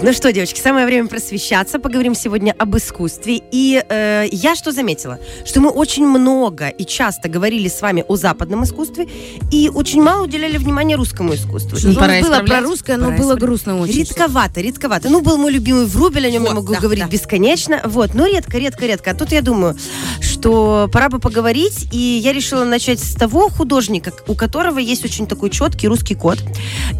Так, ну что, девочки, самое время просвещаться. Поговорим сегодня об искусстве. И э, я что заметила? Что мы очень много и часто говорили с вами о западном искусстве и очень мало уделяли внимания русскому искусству. И пора было исправлять. про русское, но но было грустно очень. Редковато, редковато. Ну, был мой любимый Врубель, о нем я Вот, могу да, говорить да. бесконечно. Вот, но редко, редко, редко. А тут я думаю, что пора бы поговорить, и я решила начать с того художника, у которого есть очень такой четкий русский код.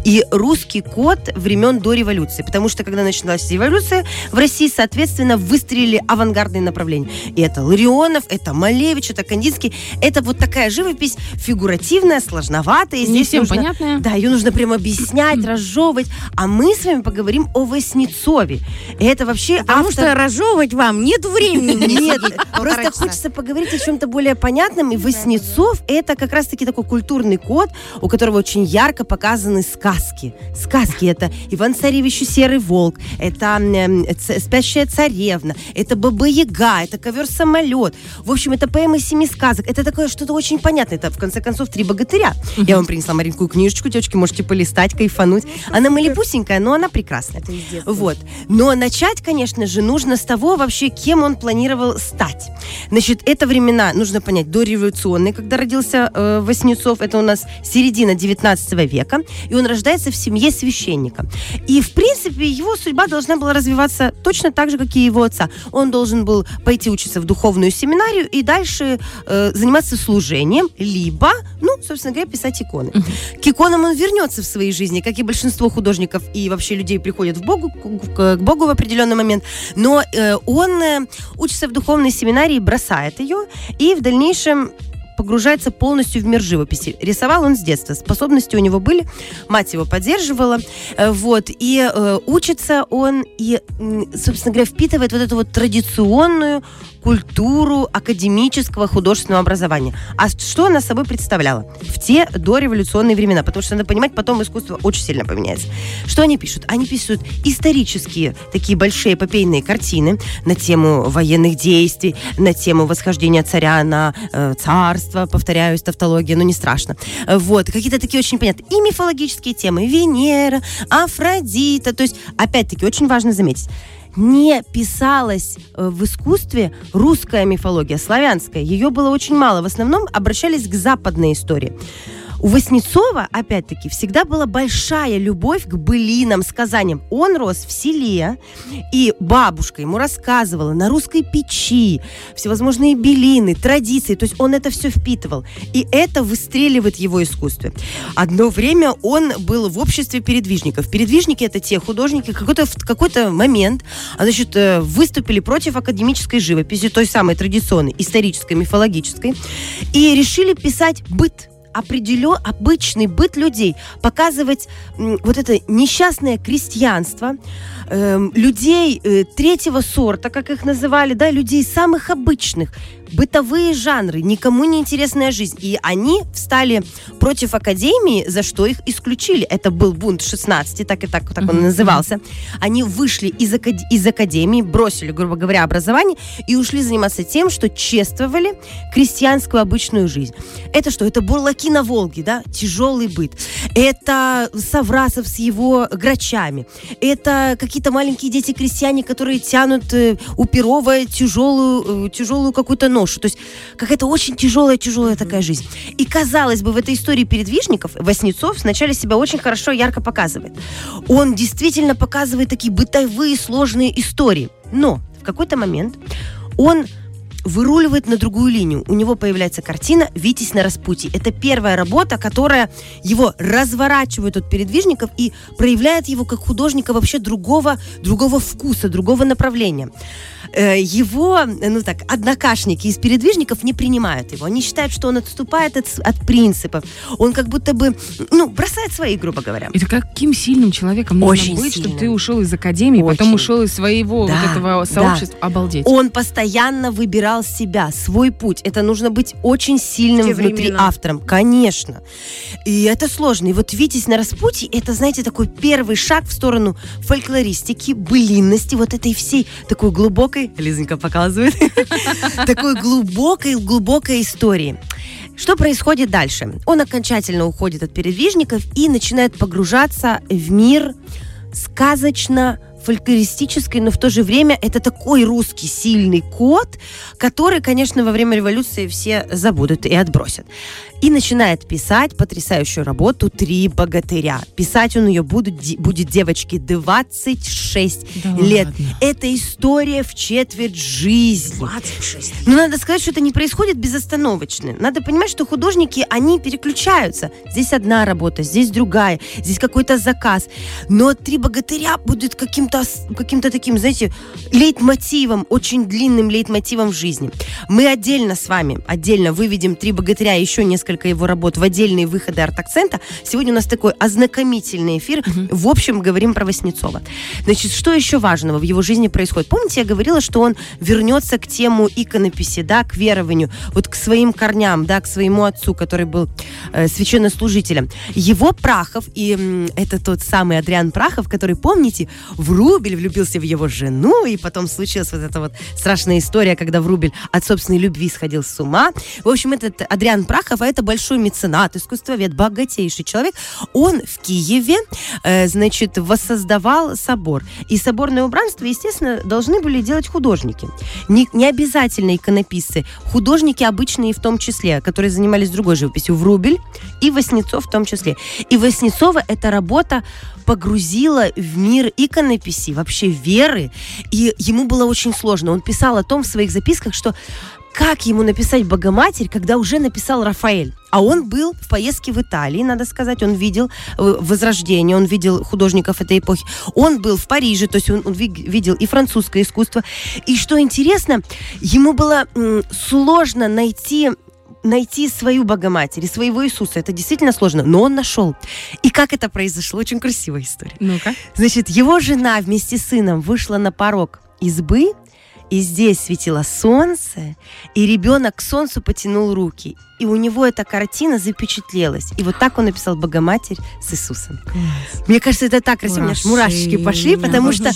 И русский код времен до революции. Потому что, когда началась революция, в России, соответственно, выстрелили авангардные направления. И это Ларионов, это Малевич, это Кандинский. Это вот такая живопись фигуративная, сложноватая. И Не здесь всем нужно- понятная. да, ее нужно прям объяснять, разжевывать. А мы с вами поговорим о Васнецове. И это вообще Потому автор... что разжевывать вам нет времени. Нет, просто хочется поговорить о чем-то более понятном. И Васнецов – это как раз-таки такой культурный код, у которого очень ярко показаны сказки. Сказки – это Иван Царевич и Серый Волк, это м, ц- Спящая царевна, это Баба-Яга, это Ковер-самолет. В общем, это поэмы семи сказок. Это такое что-то очень понятное. Это, в конце концов, три богатыря. Я вам принесла маленькую книжечку, девочки, можете полистать, кайфануть. Она малепусенькая, но она прекрасная. Вот. Но начать, конечно же, нужно с того вообще, кем он планировал стать. Значит, это времена, нужно понять, дореволюционные, когда родился э, Васнецов, это у нас середина 19 века, и он рождается в семье священника. И, в принципе, его судьба должна была развиваться точно так же, как и его отца. Он должен был пойти учиться в духовную семинарию и дальше э, заниматься служением, либо, ну, собственно говоря, писать иконы. К иконам он вернется в своей жизни, как и большинство художников и вообще людей приходят в Богу, к, к Богу в определенный момент. Но э, он э, учится в духовной семинарии, бросает ее и в дальнейшем погружается полностью в мир живописи. Рисовал он с детства. Способности у него были, мать его поддерживала. Э, Вот. И э, учится он, и, собственно говоря, впитывает вот эту вот традиционную культуру академического художественного образования. А что она собой представляла в те дореволюционные времена? Потому что надо понимать, потом искусство очень сильно поменяется. Что они пишут? Они пишут исторические такие большие эпопейные картины на тему военных действий, на тему восхождения царя на э, царство, повторяюсь, тавтология, но не страшно. Э, Вот, какие-то такие очень понятные. И мифологические темы. Венера, Афродита. То есть, опять-таки, очень важно заметить, не писалась э, в искусстве русская мифология, славянская. Ее было очень мало. В основном обращались к западной истории. У Васнецова, опять-таки, всегда была большая любовь к былинам, сказаниям. Он рос в селе, и бабушка ему рассказывала на русской печи всевозможные белины, традиции. То есть он это все впитывал. И это выстреливает его искусстве. Одно время он был в обществе передвижников. Передвижники это те художники, какой-то в какой-то момент а, значит, э, выступили против академической живописи, той самой традиционной, исторической, мифологической, и решили писать быт определен обычный быт людей, показывать вот это несчастное крестьянство, эм, людей э, третьего сорта, как их называли, да, людей самых обычных, бытовые жанры, никому не интересная жизнь. И они встали против Академии, за что их исключили. Это был бунт 16, так и так, так он назывался. Они вышли из, акад- из Академии, бросили, грубо говоря, образование и ушли заниматься тем, что чествовали крестьянскую обычную жизнь. Это что? Это бурлаки на Волге, да? Тяжелый быт. Это Саврасов с его грачами. Это какие-то маленькие дети-крестьяне, которые тянут э, у Перова тяжелую, э, тяжелую какую-то ношу. То есть какая-то очень тяжелая-тяжелая такая жизнь. И казалось бы, в этой истории передвижников Васнецов сначала себя очень хорошо, ярко показывает. Он действительно показывает такие бытовые сложные истории. Но в какой-то момент он выруливает на другую линию. У него появляется картина «Витязь на распутье». Это первая работа, которая его разворачивает от передвижников и проявляет его как художника вообще другого, другого вкуса, другого направления. Э, Его, ну так, однокашники из передвижников не принимают его. Они считают, что он отступает от, от принципов. Он как будто бы, ну, бросает свои, грубо говоря. Это каким сильным человеком нужно Очень быть, чтобы ты ушел из академии, потом Очень. ушел из своего Да, вот этого да. сообщества. Обалдеть. Он постоянно выбирал себя, свой путь. Это нужно быть очень сильным те внутри времена. автором, конечно. И это сложно. И вот «Витязь на распутье» — это, знаете, такой первый шаг в сторону фольклористики, былинности, вот этой всей такой глубокой глубокой, Лизонька показывает, такой глубокой-глубокой истории. Что происходит дальше? Он окончательно уходит от передвижников и начинает погружаться в мир сказочно фольклористической, но в то же время это такой русский сильный код, который, конечно, во время революции все забудут и отбросят. И начинает писать потрясающую работу «Три богатыря». Писать он ее будет, будет девочке 26 Да лет. ладно? Это история в четверть жизни. 26. Но надо сказать, что это не происходит безостановочно. Надо понимать, что художники, они переключаются. Здесь одна работа, здесь другая, здесь какой-то заказ. Но «Три богатыря» будет каким-то каким-то таким, знаете, лейтмотивом, очень длинным лейтмотивом в жизни. Мы отдельно с вами, отдельно выведем «Три богатыря» и еще несколько его работ в отдельные выходы арт-акцента. Сегодня у нас такой ознакомительный эфир. В общем, говорим про Васнецова. Значит, что еще важного в его жизни происходит? Помните, я говорила, что он вернется к тему иконописи, да, к верованию, вот к своим корням, да, к своему отцу, который был э, священнослужителем. Его Прахов, и м, это тот самый Адриан Прахов, который, помните, Врубель влюбился в его жену, и потом случилась вот эта вот страшная история, когда Врубель от собственной любви сходил с ума. В общем, этот Адриан Прахов, а это большой меценат, искусствовед, богатейший человек, он в Киеве, э, значит, воссоздавал собор. И соборное убранство, естественно, должны были делать художники. Не, не обязательно иконописцы, художники обычные в том числе, которые занимались другой живописью, Врубель и Васнецов в том числе. И Васнецова эта работа погрузила в мир иконописи, вообще веры, и ему было очень сложно. Он писал о том в своих записках, что как ему написать Богоматерь, когда уже написал Рафаэль? А он был в поездке в Италии, надо сказать, он видел э, Возрождение, он видел художников этой эпохи. Он был в Париже, то есть он, он ви- видел и французское искусство. И что интересно, ему было сложно найти найти свою Богоматерь своего Иисуса. Это действительно сложно, но он нашел. И как это произошло? Очень красивая история. Ну-ка. Значит, его жена вместе с сыном вышла на порог избы, и здесь светило солнце, и ребенок к солнцу потянул руки. И у него эта картина запечатлелась. И вот так он написал Богоматерь с Иисусом. Мне кажется, это так красиво. У меня мурашечки пошли, потому что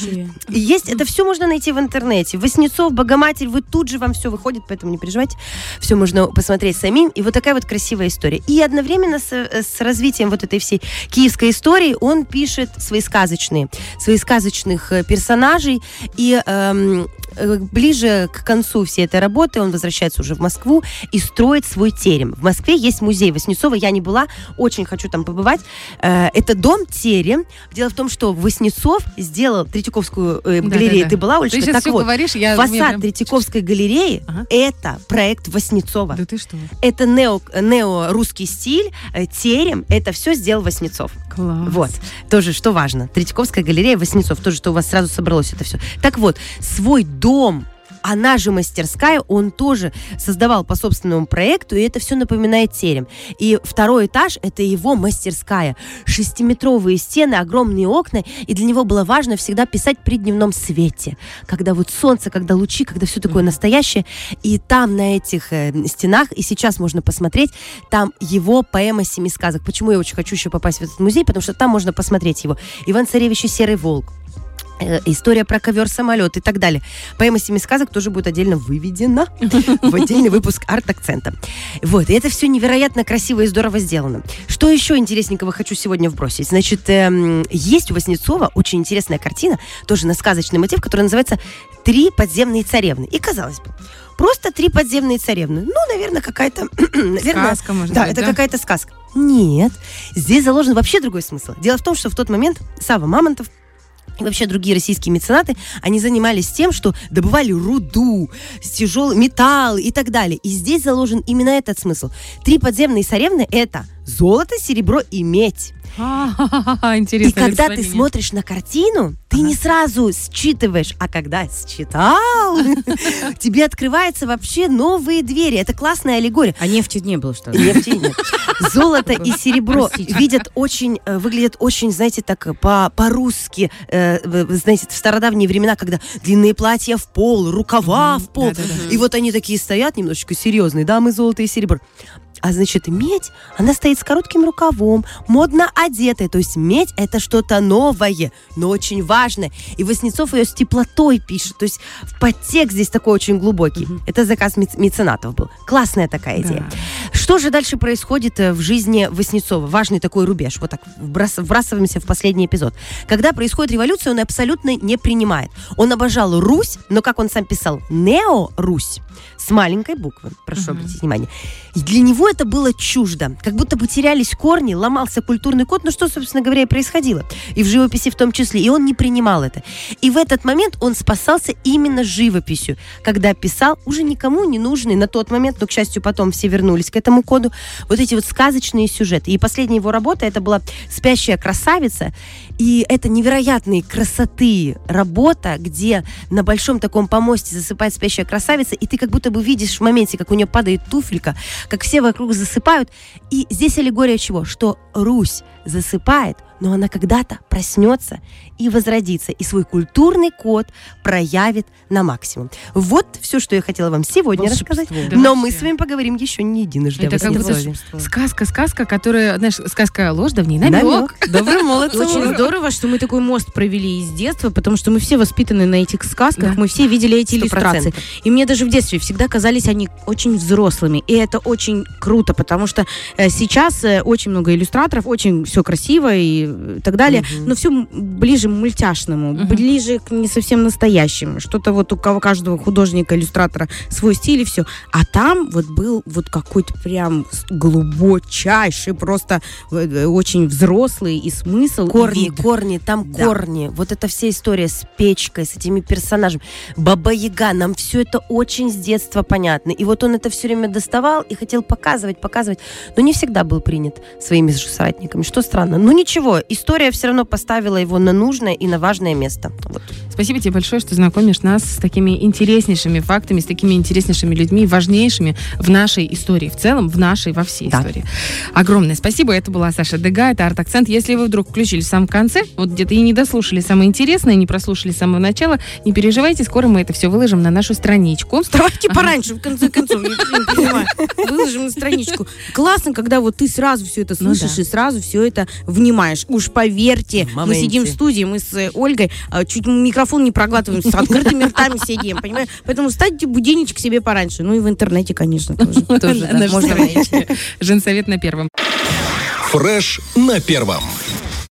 есть, это все можно найти в интернете. Воснецов, Богоматерь, вы тут же вам все выходит, поэтому не переживайте. Все можно посмотреть самим. И вот такая вот красивая история. И одновременно с, с развитием вот этой всей киевской истории он пишет свои сказочные, свои сказочных э, персонажей. И эм, э, ближе к концу всей этой работы он возвращается уже в Москву и строит свой терем. В Москве есть музей Воснецова, я не была, очень хочу там побывать. Э, это дом-терем. Дело в том, что Воснецов сделал Третьяковскую э, галерею. Да-да-да. Ты была, Ты Олечка? сейчас Так вот, говоришь, я... фасад прям- Третьяковской галереи Ага. это проект Воснецова. Да ты что? Это нео, нео-русский стиль, э, терем, это все сделал Воснецов. Класс. Вот. Тоже, что важно. Третьяковская галерея Воснецов. Тоже, что у вас сразу собралось это все. Так вот, свой дом она же мастерская, он тоже создавал по собственному проекту, и это все напоминает терем. И второй этаж – это его мастерская. Шестиметровые стены, огромные окна, и для него было важно всегда писать при дневном свете. Когда вот солнце, когда лучи, когда все такое настоящее. И там на этих э, стенах, и сейчас можно посмотреть, там его поэма «Семи сказок». Почему я очень хочу еще попасть в этот музей? Потому что там можно посмотреть его. Иван Царевич и Серый волк. Э, История про ковер-самолет и так далее. Поэма «Семи сказок» тоже будет отдельно выведена в отдельный выпуск арт-акцента. Вот, и это все невероятно красиво и здорово сделано. Что еще интересненького хочу сегодня вбросить? Значит, эм, есть у Васнецова очень интересная картина, тоже на сказочный мотив, которая называется «Три подземные царевны». И, казалось бы, просто три подземные царевны. Ну, наверное, какая-то... наверное, Сказка, может да, быть, это да? какая-то сказка. Нет, здесь заложен вообще другой смысл. Дело в том, что в тот момент Сава Мамонтов и вообще другие российские меценаты, они занимались тем, что добывали руду, тяжелый металл и так далее. И здесь заложен именно этот смысл. Три подземные царевны – это золото, серебро и медь. А, И Интересно. когда ты смотришь на картину, ты не сразу считываешь, а когда считал, тебе открываются вообще новые двери. Это классная аллегория. А нефти не было, что ли? Нефти нет. Золото и серебро видят очень, э, выглядят очень, знаете, так э, по- по-русски, э, знаете, в стародавние времена, когда длинные платья в пол, рукава в пол. И вот они такие стоят немножечко серьезные, да, мы золото и серебро. А значит, медь, она стоит с коротким рукавом, модно одетая. То есть медь – это что-то новое, но очень важное. И Васнецов ее с теплотой пишет. То есть подтекст здесь такой очень глубокий. Это заказ мец- меценатов был. Классная такая идея. Что же дальше происходит э, в жизни Васнецова? Важный такой рубеж. Вот так вбрас- вбрасываемся в последний эпизод. Когда происходит революция, он абсолютно не принимает. Он обожал Русь, но, как он сам писал, нео-Русь с маленькой буквы. Прошу обратить внимание. И для него это было чуждо. Как будто бы терялись корни, ломался культурный код, ну что, собственно говоря, и происходило. И в живописи в том числе. И он не принимал это. И в этот момент он спасался именно живописью, когда писал уже никому не нужный на тот момент, но, к счастью, потом все вернулись к этому коду, вот эти вот сказочные сюжеты. И последняя его работа, это была «Спящая красавица», и это невероятной красоты работа, где на большом таком помосте засыпает спящая красавица, и ты как будто бы видишь в моменте, как у нее падает туфелька, как все вокруг засыпают. И здесь аллегория чего? Что Русь засыпает, но она когда-то проснется и возродится, и свой культурный код проявит на максимум. Вот все, что я хотела вам сегодня Волшебство. рассказать. Да но вообще. мы с вами поговорим еще не единожды. Это как будто сказка, сказка, которая, знаешь, сказка ложь, да в ней намек. Намек. Добрый молодцы. Очень здорово, что мы такой мост провели из детства, потому что мы все воспитаны на этих сказках, Да. мы все видели эти Сто иллюстрации. процентов. И мне даже в детстве всегда казались они очень взрослыми. И это очень круто, потому что э, сейчас э, очень много иллюстраторов, очень все красиво и э, так далее, но все ближе к мультяшному, Мгм. ближе к не совсем настоящему. Что-то вот у кого каждого художника, иллюстратора свой стиль и все. А там вот был вот какой-то прям глубочайший, просто э, э, очень взрослый и смысл. и Корни, вид. корни, там Да. корни. Вот эта вся история с печкой, с этими персонажами. Баба Яга, нам все это очень с детства понятно. И вот он это все время доставал и хотел показывать, показывать. Но не всегда был принят своими же соратниками. Что странно. Ну ничего, история все равно поставила его на нужное и на важное место. Вот. Спасибо тебе большое, что знакомишь нас с такими интереснейшими фактами, с такими интереснейшими людьми, важнейшими в нашей истории, в целом, в нашей, во всей Да. истории. Огромное спасибо. Это была Саша Дега, это Арт-Акцент. Если вы вдруг включили в самом конце, вот где-то и не дослушали самое интересное, не прослушали с самого начала, не переживайте, скоро мы это все выложим на нашу страничку. Давайте Ага. пораньше, в конце концов, я не понимаю. Выложим на страничку. Классно, когда вот ты сразу все это Ну слышишь да. и сразу все это внимаешь. Уж поверьте, мы сидим в студии, мы с Ольгой а, чуть микрофон не проглатываем, с открытыми ртами сидим, понимаешь? Поэтому ставьте будильничек себе пораньше. Ну и в интернете, конечно, тоже. Тоже, да, Можно можно найти. Женсовет на первом. Фреш на первом.